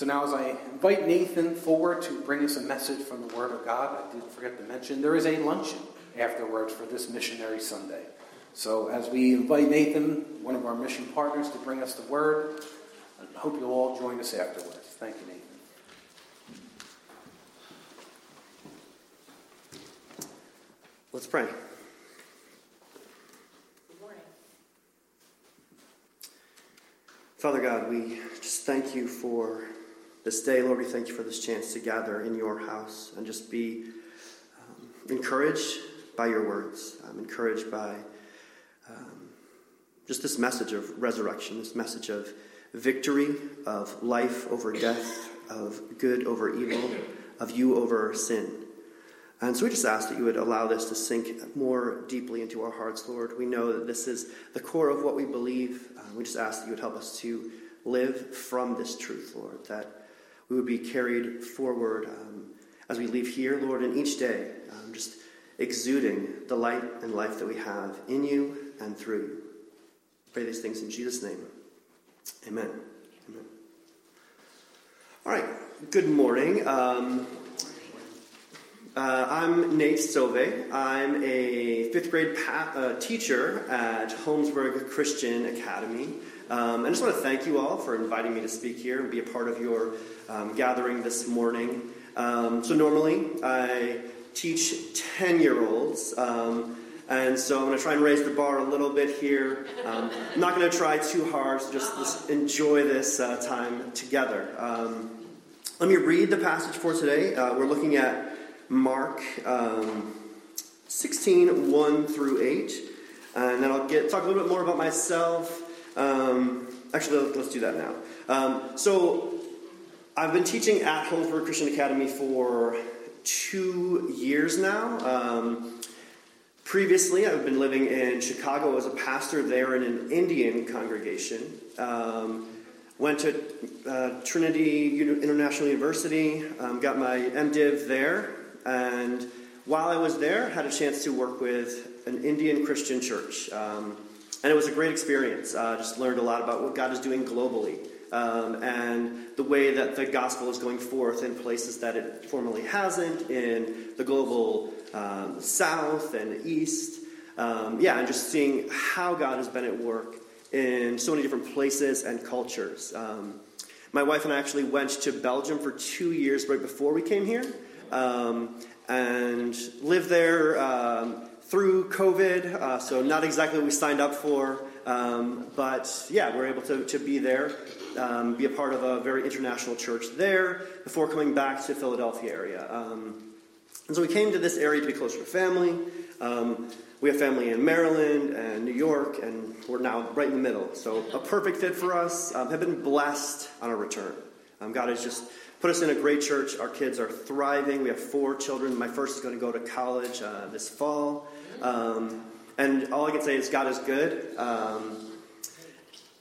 So now, as I invite Nathan forward to bring us a message from the Word of God, I did forget to mention there is a luncheon afterwards for this Missionary Sunday. So, as we invite Nathan, one of our mission partners, to bring us the Word, I hope you'll all join us afterwards. Thank you, Nathan. Let's pray. Father God, we just thank you for this day, Lord, we thank you for this chance to gather in your house and just be um, encouraged by your words. I'm encouraged by um, just this message of resurrection, this message of victory, of life over death, of good over evil, of you over sin. And so we just ask that you would allow this to sink more deeply into our hearts, Lord. We know that this is the core of what we believe. Uh, we just ask that you would help us to live from this truth, Lord, that we would be carried forward um, as we leave here, Lord, and each day, um, just exuding the light and life that we have in you and through you. Pray these things in Jesus' name. Amen. Amen. All right. Good morning. Um, uh, I'm Nate Sove. I'm a fifth grade pa- uh, teacher at Holmesburg Christian Academy. Um, I just want to thank you all for inviting me to speak here and be a part of your um, gathering this morning. Um, so, normally I teach 10 year olds. Um, and so I'm going to try and raise the bar a little bit here. Um, I'm not going to try too hard, so just, just enjoy this uh, time together. Um, let me read the passage for today. Uh, we're looking at Mark 16, 1 through 8. And then I'll get talk a little bit more about myself, um, actually, let's do that now. Um, so, I've been teaching at Holmesburg Christian Academy for two years now. Um, previously, I've been living in Chicago as a pastor there in an Indian congregation. Um, went to uh, Trinity International University, um, got my MDiv there, and while I was there, had a chance to work with an Indian Christian church. Um, and it was a great experience. Uh, just learned a lot about what God is doing globally um, and the way that the gospel is going forth in places that it formerly hasn't, in the global um, south and east. Um, yeah, and just seeing how God has been at work in so many different places and cultures. Um, my wife and I actually went to Belgium for two years right before we came here um, and lived there um, through COVID, uh, so not exactly what we signed up for, um, but yeah, we're able to, to be there, um, be a part of a very international church there before coming back to the Philadelphia area. Um, and so we came to this area to be closer to family. Um, we have family in Maryland and New York, and we're now right in the middle. So a perfect fit for us. Um, have been blessed on our return. Um, God has just put us in a great church. Our kids are thriving. We have four children. My first is going to go to college uh, this fall. Um, and all I can say is God is good. Um,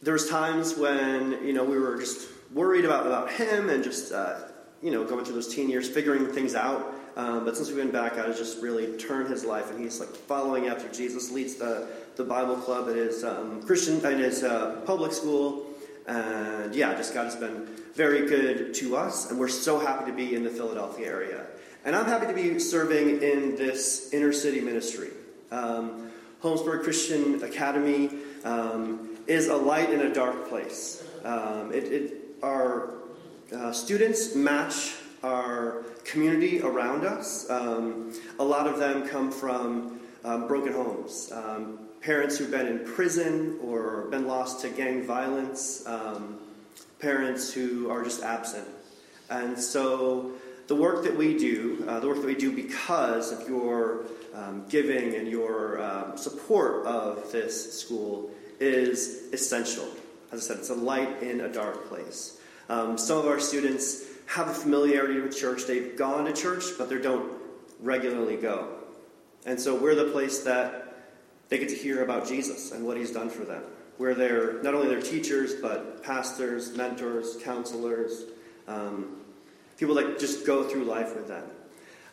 there was times when you know we were just worried about about him and just uh, you know going through those teen years, figuring things out. Um, but since we've been back, God has just really turned his life, and he's like following after Jesus. Leads the the Bible club at his um, Christian at his uh, public school, and yeah, just God has been very good to us, and we're so happy to be in the Philadelphia area. And I'm happy to be serving in this inner city ministry. Um, Holmesburg Christian Academy um, is a light in a dark place. Um, it, it, our uh, students match our community around us. Um, a lot of them come from um, broken homes, um, parents who've been in prison or been lost to gang violence, parents who are just absent. And so the work that we do, uh, the work that we do because of your um, giving and your um, support of this school is essential. As I said, it's a light in a dark place. Um, some of our students have a familiarity with church. They've gone to church, but they don't regularly go. And so we're the place that they get to hear about Jesus and what he's done for them. We're their, not only their teachers, but pastors, mentors, counselors, um, people that just go through life with them.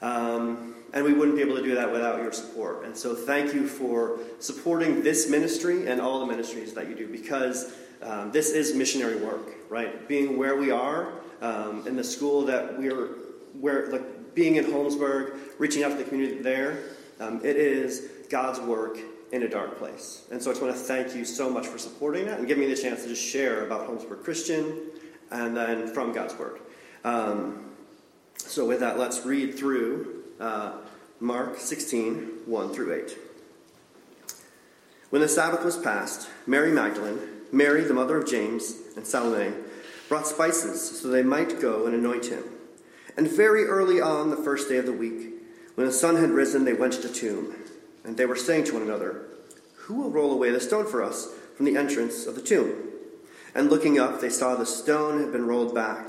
Um, and we wouldn't be able to do that without your support. And so thank you for supporting this ministry and all the ministries that you do because um, this is missionary work, right? Being where we are um, in the school that we're, where, like being in Holmesburg, reaching out to the community there. Um, it is God's work in a dark place. And so I just want to thank you so much for supporting that and giving me the chance to just share about Holmesburg Christian and then from God's Word. Um, so with that, let's read through uh, Mark 16, 1 through 8. When the Sabbath was past, Mary Magdalene, Mary the mother of James, and Salome brought spices so they might go and anoint him. And very early on the first day of the week, when the sun had risen, they went to the tomb. And they were saying to one another, Who will roll away the stone for us from the entrance of the tomb? And looking up, they saw the stone had been rolled back.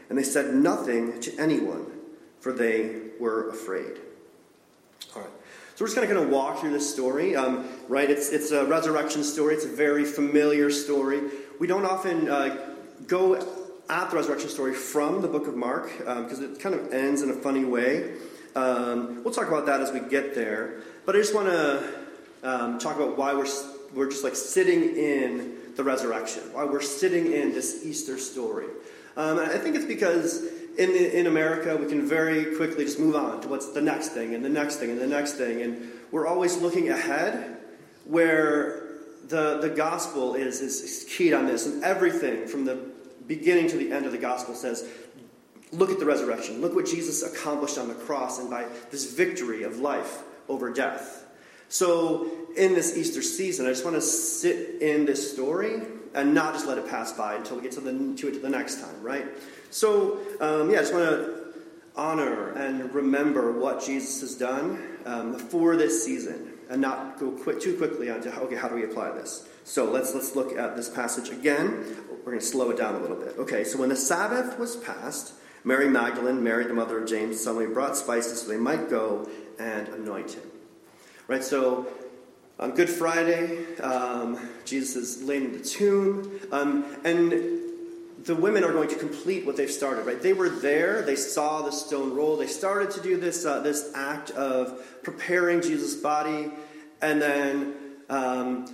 And they said nothing to anyone, for they were afraid. All right. So we're just kind of going to walk through this story, um, right? It's, it's a resurrection story. It's a very familiar story. We don't often uh, go at the resurrection story from the book of Mark because um, it kind of ends in a funny way. Um, we'll talk about that as we get there. But I just want to um, talk about why we're, we're just like sitting in the resurrection, why we're sitting in this Easter story. Um, I think it's because in, in America, we can very quickly just move on to what's the next thing and the next thing and the next thing. And we're always looking ahead where the, the gospel is, is, is keyed on this. And everything from the beginning to the end of the gospel says, look at the resurrection. Look what Jesus accomplished on the cross and by this victory of life over death. So, in this Easter season, I just want to sit in this story and not just let it pass by until we get to, the, to it to the next time, right? So, um, yeah, I just want to honor and remember what Jesus has done um, for this season and not go quick, too quickly onto, okay, how do we apply this? So let's, let's look at this passage again. We're going to slow it down a little bit. Okay, so when the Sabbath was passed, Mary Magdalene, Mary the mother of James, Salome brought spices so they might go and anoint him. Right, so on Good Friday, um, Jesus is laid in the tomb, um, and the women are going to complete what they've started. Right, they were there, they saw the stone roll, they started to do this uh, this act of preparing Jesus' body, and then um,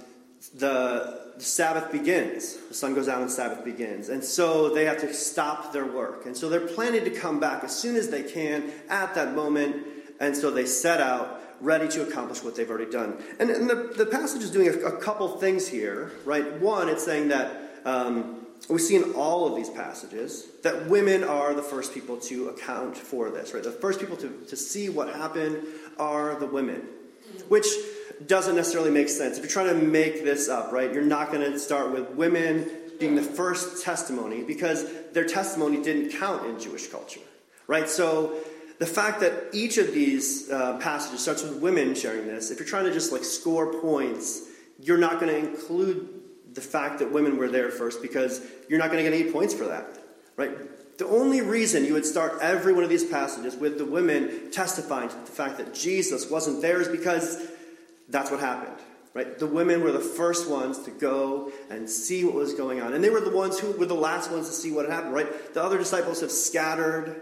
the the Sabbath begins. The sun goes out and Sabbath begins. And so they have to stop their work. And so they're planning to come back as soon as they can at that moment. And so they set out ready to accomplish what they've already done. And, and the, the passage is doing a, a, couple things here, right? One, it's saying that um, we see in all of these passages that women are the first people to account for this, right? The first people to, to see what happened are the women, which doesn't necessarily make sense. If you're trying to make this up, right, you're not going to start with women being the first testimony because their testimony didn't count in Jewish culture, right? So the fact that each of these uh, passages starts with women sharing this, if you're trying to just like score points, you're not going to include the fact that women were there first because you're not going to get any points for that, right? The only reason you would start every one of these passages with the women testifying to the fact that Jesus wasn't there is because that's what happened. Right? The women were the first ones to go and see what was going on. And they were the ones who were the last ones to see what had happened, right? The other disciples have scattered.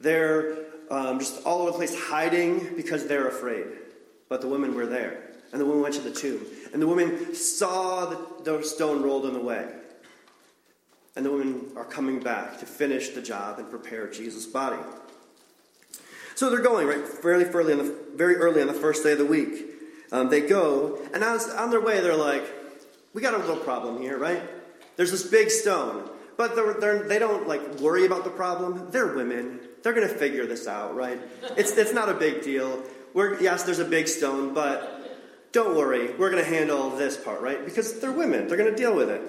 They're um, just all over the place hiding because they're afraid. But the women were there. And the women went to the tomb. And the women saw the, the stone rolled in the way. And the women are coming back to finish the job and prepare Jesus' body. So they're going, right, fairly early on the, very early on the first day of the week. Um, they go, and as on their way, they're like, "We got a little problem here, right? There's this big stone." But they're, they're, they do not like worry about the problem. They're women. They're going to figure this out, right? It's, it's not a big deal. We're, yes, there's a big stone, but don't worry. We're going to handle this part, right? Because they're women. They're going to deal with it.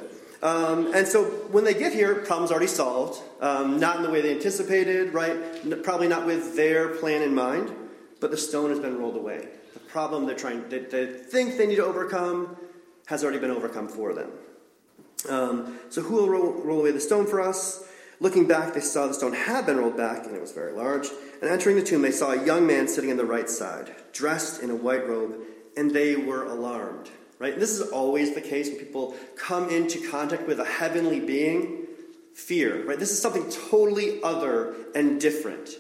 Um, and so when they get here, problem's already solved. Um, not in the way they anticipated, right? Probably not with their plan in mind, but the stone has been rolled away The problem they're trying, they, they think they need to overcome, has already been overcome for them. Um, so who will roll, roll, away the stone for us? Looking back, they saw the stone had been rolled back, and it was very large. And entering the tomb, they saw a young man sitting on the right side, dressed in a white robe, and they were alarmed. Right? This is always the case when people come into contact with a heavenly being. Fear, right? This is something totally other and different.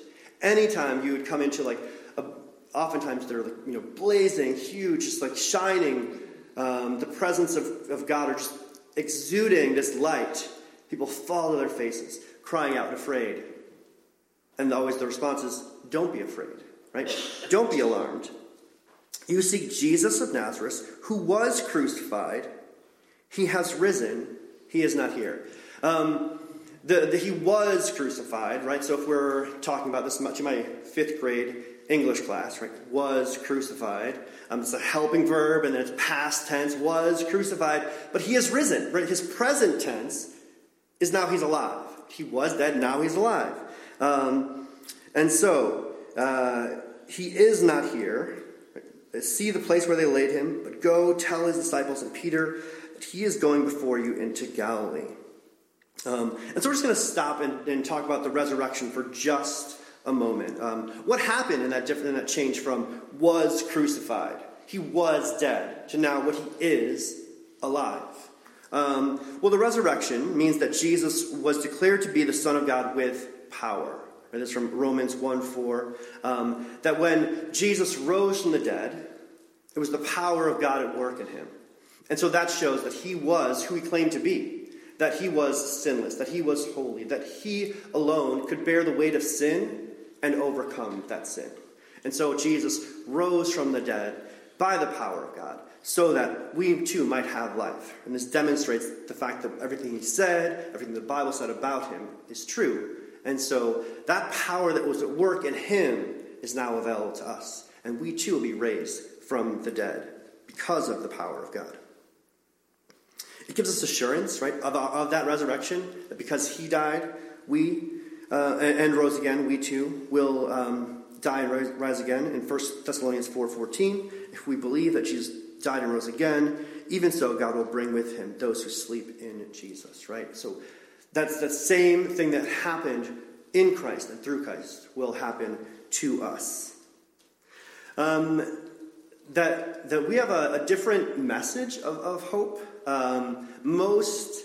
Anytime you would come into like, a, oftentimes they're like, you know, blazing, huge, just like shining, um, the presence of, of God, or just exuding this light. People fall to their faces, crying out, and afraid. And always the response is, don't be afraid, right? Don't be alarmed. You see Jesus of Nazareth, who was crucified, he has risen, he is not here. Um, the, the, he was crucified, right? So if we're talking about this much in my fifth grade English class, right? Was crucified. Um, it's a helping verb, and then it's past tense, was crucified. But he has risen, right? His present tense is now he's alive. He was dead, now he's alive. Um, and so, uh, he is not here. See the place where they laid him, but go tell his disciples and Peter that he is going before you into Galilee. Um, and so we're just going to stop and, and, talk about the resurrection for just a moment. Um, what happened in that, different, in that change from was crucified, he was dead, to now what he is alive? Um, well, the resurrection means that Jesus was declared to be the Son of God with power. Right? That's from Romans 1 4. Um, that when Jesus rose from the dead, it was the power of God at work in him. And so that shows that he was who he claimed to be that he was sinless, that he was holy, that he alone could bear the weight of sin and overcome that sin. And so Jesus rose from the dead by the power of God so that we too might have life. And this demonstrates the fact that everything he said, everything the Bible said about him is true. And so that power that was at work in him is now available to us. And we too will be raised from the dead because of the power of God. It gives us assurance, right, of, of that resurrection, that because he died, we, uh, and, and, rose again, we too will um, die and rise, rise, again. In 1 Thessalonians 4.14, if we believe that Jesus died and rose again, even so God will bring with him those who sleep in Jesus, right? So that's the same thing that happened in Christ and through Christ will happen to us. Um, that, that we have a, a different message of, of hope. Um, most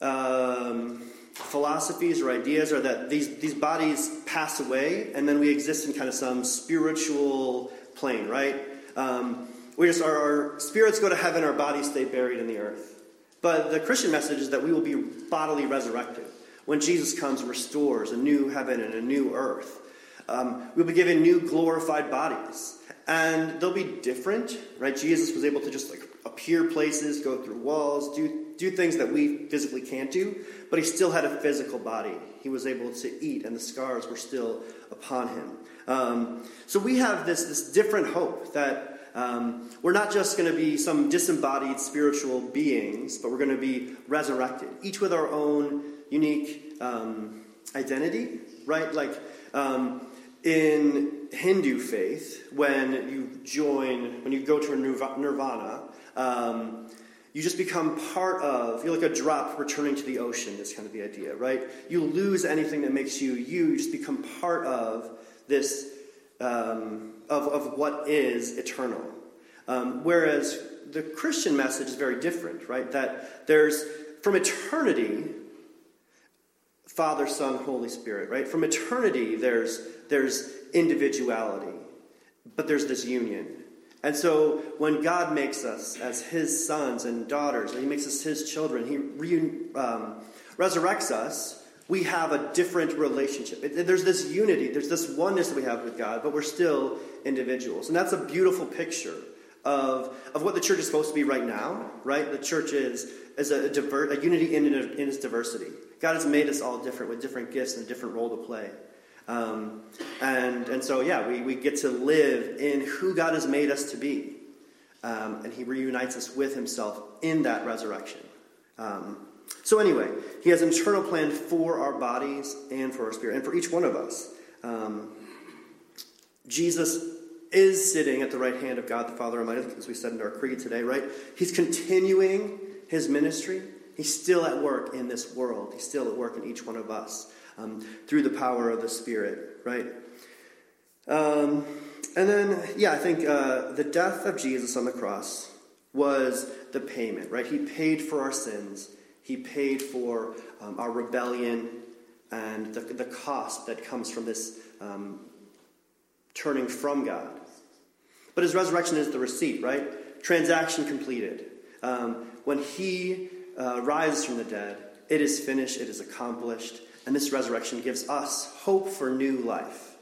um, philosophies or ideas are that these, these bodies pass away and then we exist in kind of some spiritual plane, right? Um, we just, our, our spirits go to heaven, our bodies stay buried in the earth. But the Christian message is that we will be bodily resurrected when Jesus comes and restores a new heaven and a new earth. Um, we'll be given new glorified bodies. And they'll be different, right? Jesus was able to just like appear places, go through walls, do, do things that we physically can't do, but he still had a physical body. He was able to eat, and the scars were still upon him. Um, so we have this, this different hope that um, we're not just going to be some disembodied spiritual beings, but we're going to be resurrected, each with our own unique um, identity, right? Like, um, in Hindu faith, when you join, when you go to nirvana, um, you just become part of, you're like a drop returning to the ocean, is kind of the idea, right? You lose anything that makes you you, you just become part of this, um, of, of what is eternal. Um, whereas the Christian message is very different, right? That there's, from eternity, Father, Son, Holy Spirit, right? From eternity, there's there's individuality, but there's this union. And so when God makes us as his sons and daughters, and he makes us his children, he um, resurrects us, we have a different relationship. It, there's this unity, there's this oneness that we have with God, but we're still individuals. And that's a beautiful picture of, of what the church is supposed to be right now, right? The church is, is a, diver, a unity in, in its diversity. God has made us all different with different gifts and a different role to play. Um, and, and so, yeah, we, we get to live in who God has made us to be. Um, and He reunites us with Himself in that resurrection. Um, so, anyway, He has an eternal plan for our bodies and for our spirit, and for each one of us. Um, Jesus is sitting at the right hand of God the Father Almighty, as we said in our creed today, right? He's continuing His ministry. He's still at work in this world. He's still at work in each one of us um, through the power of the Spirit, right? Um, and then, yeah, I think uh, the death of Jesus on the cross was the payment, right? He paid for our sins, He paid for um, our rebellion and the, the cost that comes from this um, turning from God. But His resurrection is the receipt, right? Transaction completed. Um, when He uh, rises from the dead, it is finished, it is accomplished, and this resurrection gives us hope for new life.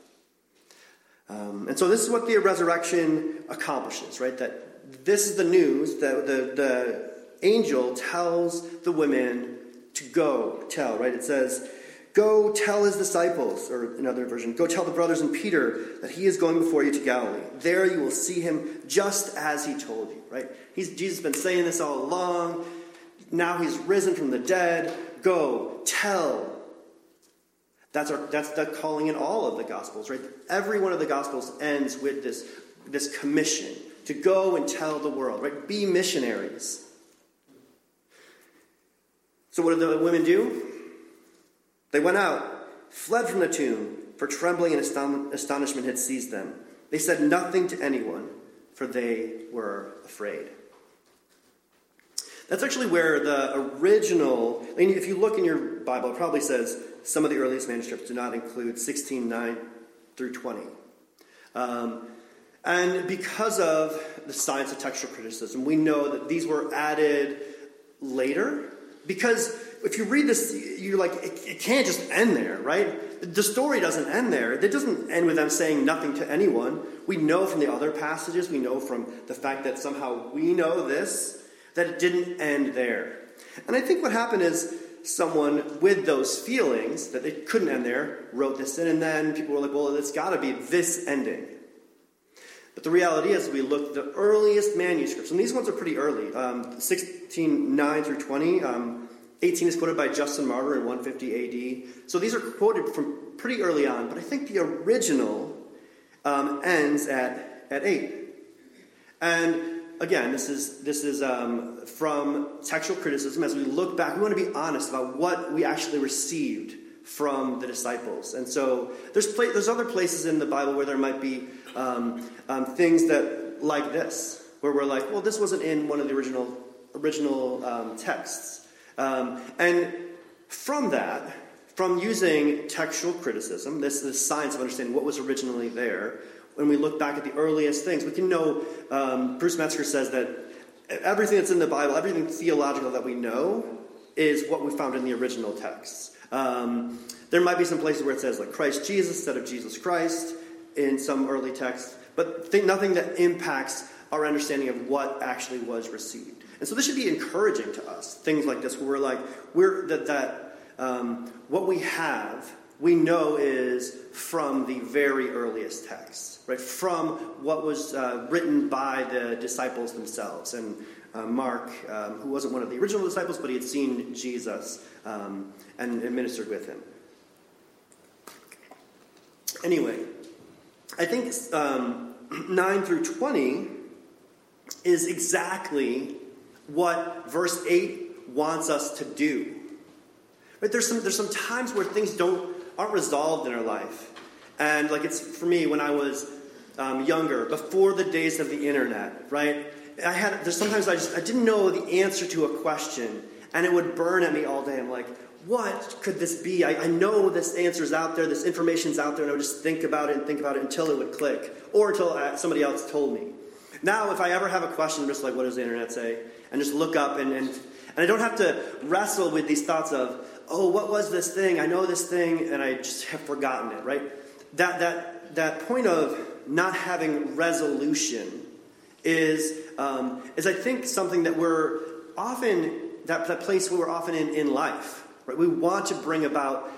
Um, and so this is what the resurrection accomplishes, right? That this is the news that the, the angel tells the women to go tell, right? It says, Go tell his disciples, or another version, go tell the brothers and Peter that he is going before you to Galilee. There you will see him just as he told you, right? He's, Jesus has been saying this all along. Now he's risen from the dead. Go tell that's, our, that's the calling in all of the Gospels, right? Every one of the Gospels ends with this, this commission to go and tell the world, right? Be missionaries. So, what did the women do? They went out, fled from the tomb, for trembling and astonishment had seized them. They said nothing to anyone, for they were afraid. That's actually where the original, I mean, if you look in your Bible, it probably says some of the earliest manuscripts do not include 16:9 through 20. Um, and because of the science of textual criticism, we know that these were added later. Because if you read this, you're like, it, it can't just end there, right? The story doesn't end there. It doesn't end with them saying nothing to anyone. We know from the other passages, we know from the fact that somehow we know this, that it didn't end there. And I think what happened is someone with those feelings that it couldn't end there wrote this in, and then people were like, well, it's got to be this ending. But the reality is, we look the earliest manuscripts, and these ones are pretty early um, 16, 9 through 20. Um, 18 is quoted by Justin Martyr in 150 AD. So these are quoted from pretty early on, but I think the original um, ends at, at 8. And again, this is, this is um, from textual criticism. As we look back, we want to be honest about what we actually received from the disciples. And so there's, pla- there's other places in the Bible where there might be um, um, things that, like this, where we're like, well, this wasn't in one of the original, original um, texts. Um, and from that, from using textual criticism, this, this science of understanding what was originally there, when we look back at the earliest things, we can know, um, Bruce Metzger says that everything that's in the Bible, everything theological that we know, is what we found in the original texts. Um, there might be some places where it says like Christ Jesus instead of Jesus Christ in some early texts, but nothing that impacts our understanding of what actually was received. And so this should be encouraging to us. Things like this, where we're like, we're that that um, what we have we know is from the very earliest texts, right? From what was uh, written by the disciples themselves. And uh, Mark, um, who wasn't one of the original disciples, but he had seen Jesus um, and, ministered with him. Anyway, I think um, 9 through 20 is exactly what verse 8 wants us to do. Right? There's some, there's some times where things don't aren't resolved in our life. And like it's for me when I was um, younger, before the days of the internet, right? I had there's sometimes I just I didn't know the answer to a question, and it would burn at me all day. I'm like, what could this be? I, I know this answer's out there, this information's out there, and I would just think about it and think about it until it would click, or until uh, somebody else told me. Now, if I ever have a question, I'm just like, what does the internet say? And just look up and, and and I don't have to wrestle with these thoughts of, oh, what was this thing? I know this thing, and I just have forgotten it, right? That, that, that point of not having resolution is, um, is I think, something that we're often, that, that place where we're often in, in life, right? We want to bring about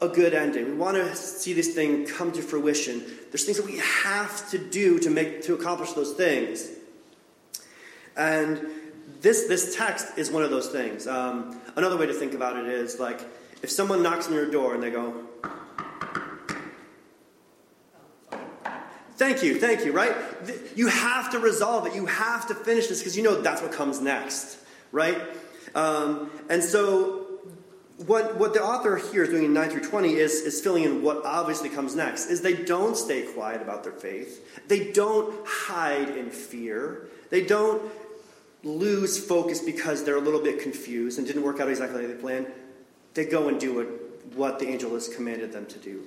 a good ending. We want to see this thing come to fruition. There's things that we have to do to make to accomplish those things. And this, this text is one of those things. Um, another way to think about it is like if someone knocks on your door and they go, Thank you, thank you, right? You have to resolve it. You have to finish this because you know that's what comes next, right? Um, and so what, what the author here is doing in 9 through 20 is, is filling in what obviously comes next is they don't stay quiet about their faith they don't hide in fear they don't lose focus because they're a little bit confused and didn't work out exactly like they planned they go and do what, what the angel has commanded them to do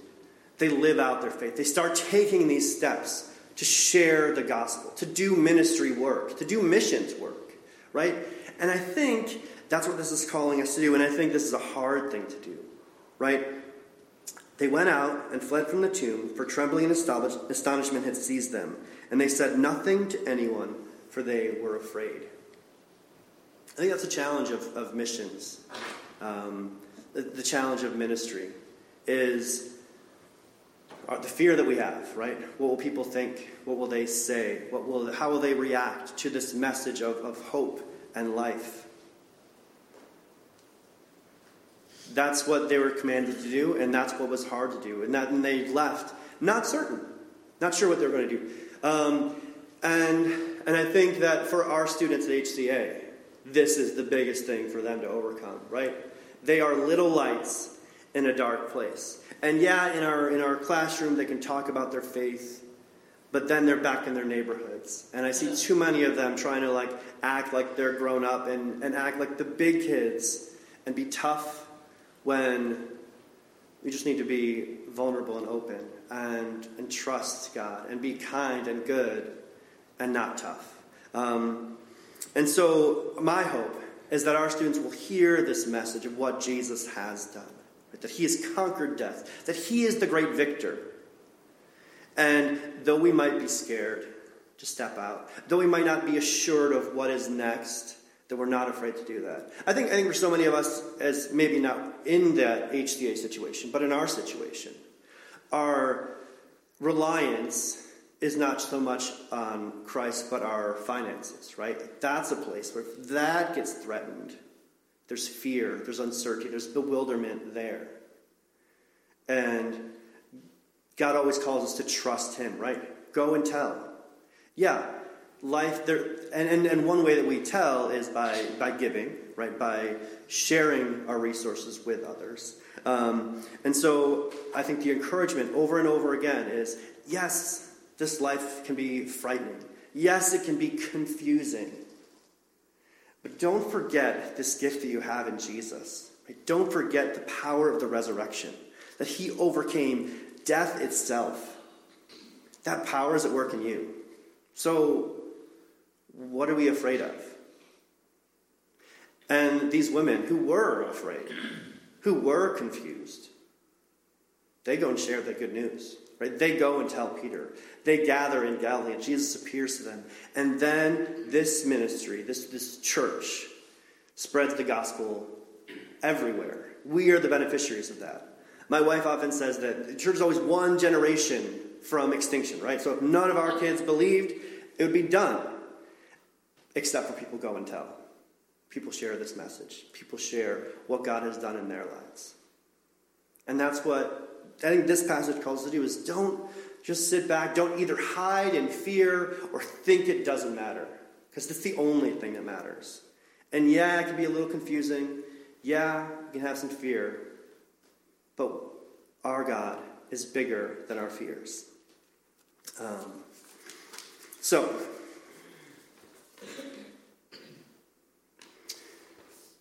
they live out their faith they start taking these steps to share the gospel to do ministry work to do missions work right and i think that's what this is calling us to do, and I think this is a hard thing to do, right? They went out and fled from the tomb, for trembling and astonishment had seized them, and they said nothing to anyone, for they were afraid. I think that's a challenge of, of missions. Um, the, the challenge of ministry is the fear that we have, right? What will people think? What will they say? What will, how will they react to this message of, of hope and life? that's what they were commanded to do, and that's what was hard to do. And, that, and they left, not certain, not sure what they were going to do. Um, and, and I think that for our students at HCA, this is the biggest thing for them to overcome, right? They are little lights in a dark place. And yeah, in our, in our classroom, they can talk about their faith, but then they're back in their neighborhoods. And I see too many of them trying to like act like they're grown up and, and act like the big kids and be tough when we just need to be vulnerable and open and, and trust God and be kind and good and not tough. Um, and so, my hope is that our students will hear this message of what Jesus has done, right? that he has conquered death, that he is the great victor. And though we might be scared to step out, though we might not be assured of what is next, that we're not afraid to do that. I think, I think for so many of us, as maybe not in that HCA situation, but in our situation, our reliance is not so much on Christ, but our finances, right? That's a place where that gets threatened, there's fear, there's uncertainty, there's bewilderment there. And God always calls us to trust Him, right? Go and tell. Yeah, life there and, and, and one way that we tell is by by giving right by sharing our resources with others um, and so i think the encouragement over and over again is yes this life can be frightening. Yes it can be confusing. But don't forget this gift that you have in jesus. Don't forget the power of the resurrection that he overcame death itself. That power is at work in you. So what are we afraid of? And these women who were afraid, who were confused, they go and share the good news. Right? They go and tell Peter. They gather in Galilee, and Jesus appears to them. And then this ministry, this, this church, spreads the gospel everywhere. We are the beneficiaries of that. My wife often says that the church is always one generation from extinction, right? So if none of our kids believed, it would be done except for people go and tell. People share this message. People share what God has done in their lives. And that's what I think this passage calls us to do is don't just sit back, don't either hide in fear or think it doesn't matter. Because it's the only thing that matters. And yeah, it can be a little confusing. Yeah, you can have some fear. But our God is bigger than our fears. Um, so,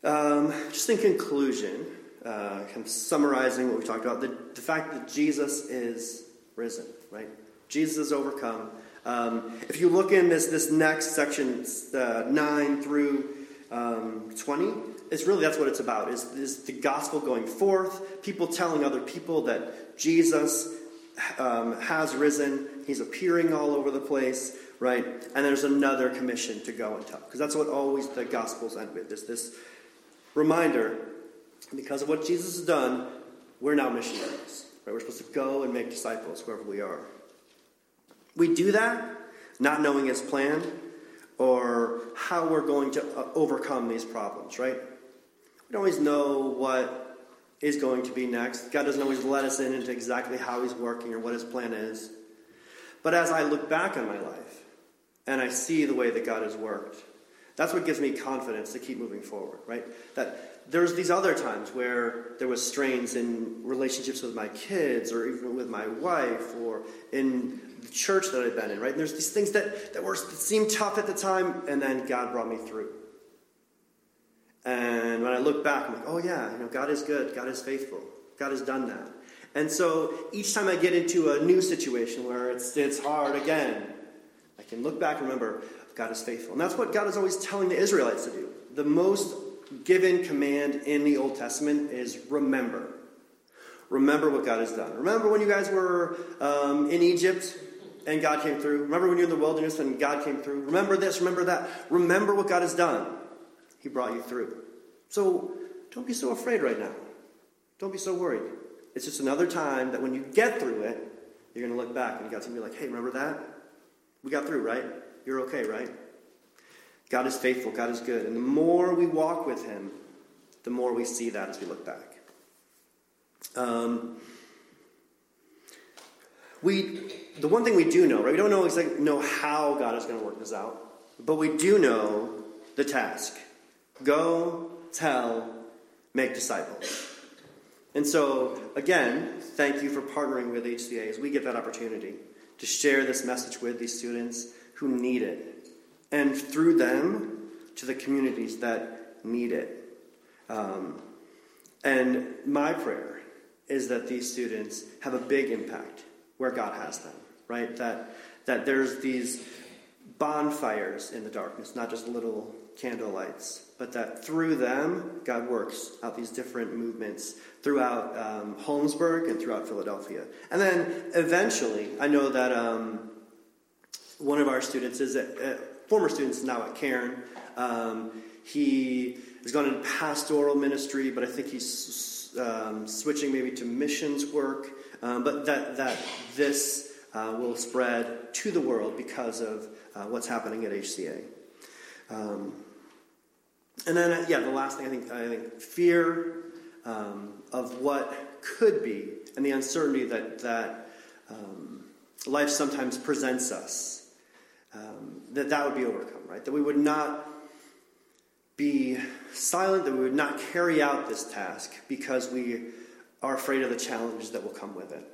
Um, just in conclusion, uh, kind of summarizing what we talked about, the, the fact that Jesus is risen, right? Jesus is overcome. Um, if you look in this, this next section, uh, 9 through um, 20, it's really that's what it's about, is, is the gospel going forth, people telling other people that Jesus um, has risen, he's appearing all over the place, right? And there's another commission to go and tell. Because that's what always the gospels end with, is this Reminder because of what Jesus has done, we're now missionaries. Right? We're supposed to go and make disciples wherever we are. We do that not knowing his plan or how we're going to uh, overcome these problems, right? We don't always know what is going to be next. God doesn't always let us in into exactly how he's working or what his plan is. But as I look back on my life and I see the way that God has worked, That's what gives me confidence to keep moving forward, right? That there's these other times where there was strains in relationships with my kids or even with my wife or in the church that I've been in, right? And there's these things that, that were that seemed tough at the time, and then God brought me through. And when I look back, I'm like, oh yeah, you know, God is good, God is faithful, God has done that. And so each time I get into a new situation where it's it's hard again, I can look back and remember, God is faithful. And that's what God is always telling the Israelites to do. The most given command in the Old Testament is remember. Remember what God has done. Remember when you guys were um, in Egypt and God came through. Remember when you're in the wilderness and God came through. Remember this, remember that. Remember what God has done. He brought you through. So don't be so afraid right now. Don't be so worried. It's just another time that when you get through it, you're going to look back and God's going to be like, hey, remember that? We got through, right? You're okay, right? God is faithful, God is good. And the more we walk with Him, the more we see that as we look back. Um, we, the one thing we do know, right? We don't know exactly know how God is going to work this out, but we do know the task: go, tell, make disciples. And so, again, thank you for partnering with HCA as we get that opportunity to share this message with these students who need it, and through them to the communities that need it. Um, and my prayer is that these students have a big impact where God has them, right? That, that there's these bonfires in the darkness, not just little candle lights, but that through them, God works out these different movements throughout um, Holmesburg and throughout Philadelphia. And then eventually, I know that um, one of our students is a, a former students now at Cairn. Um, he has gone into pastoral ministry, but I think he's um, switching maybe to missions work. Um, but that that this uh, will spread to the world because of uh, what's happening at HCA. Um, and then, uh, yeah, the last thing I think I think fear um, of what could be and the uncertainty that that um, life sometimes presents us um, that that would be overcome, right? That we would not be silent, that we would not carry out this task because we are afraid of the challenges that will come with it.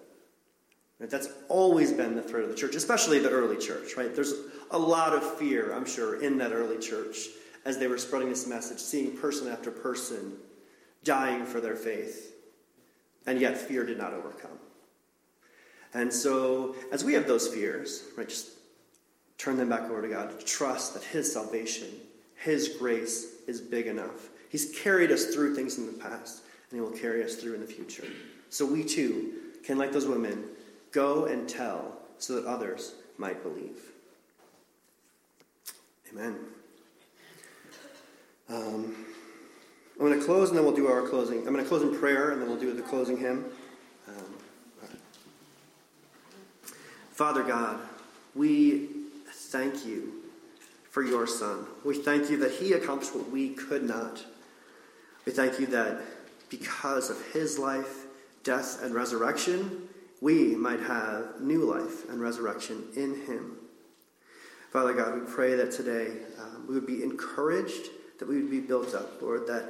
Right? That's always been the threat of the church, especially the early church, right? There's a lot of fear, I'm sure, in that early church as they were spreading this message, seeing person after person dying for their faith. And yet fear did not overcome. And so, as we have those fears, right, just turn them back over to God. Trust that His salvation, His grace is big enough. He's carried us through things in the past, and He will carry us through in the future. So we too can, like those women, go and tell so that others might believe. Amen. Um, I'm going to close and then we'll do our closing. I'm going to close in prayer and then we'll do the closing hymn. Um, Father God, we thank you for your Son. We thank you that he accomplished what we could not. We thank you that because of his life, death, and resurrection, we might have new life and resurrection in him. Father God, we pray that today um, we would be encouraged, that we would be built up, Lord, that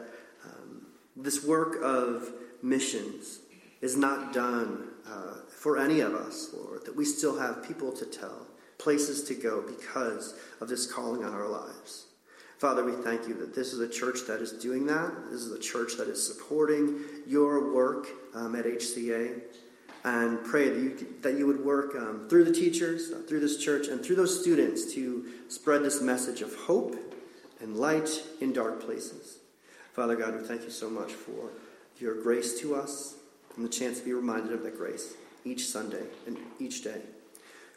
um, this work of missions is not done uh, for any of us, Lord, that we still have people to tell places to go because of this calling on our lives. Father, we thank you that this is a church that is doing that. This is a church that is supporting your work um, at HCA. And pray that you, that you would work um, through the teachers, uh, through this church, and through those students to spread this message of hope and light in dark places. Father God, we thank you so much for your grace to us and the chance to be reminded of that grace each Sunday and each day.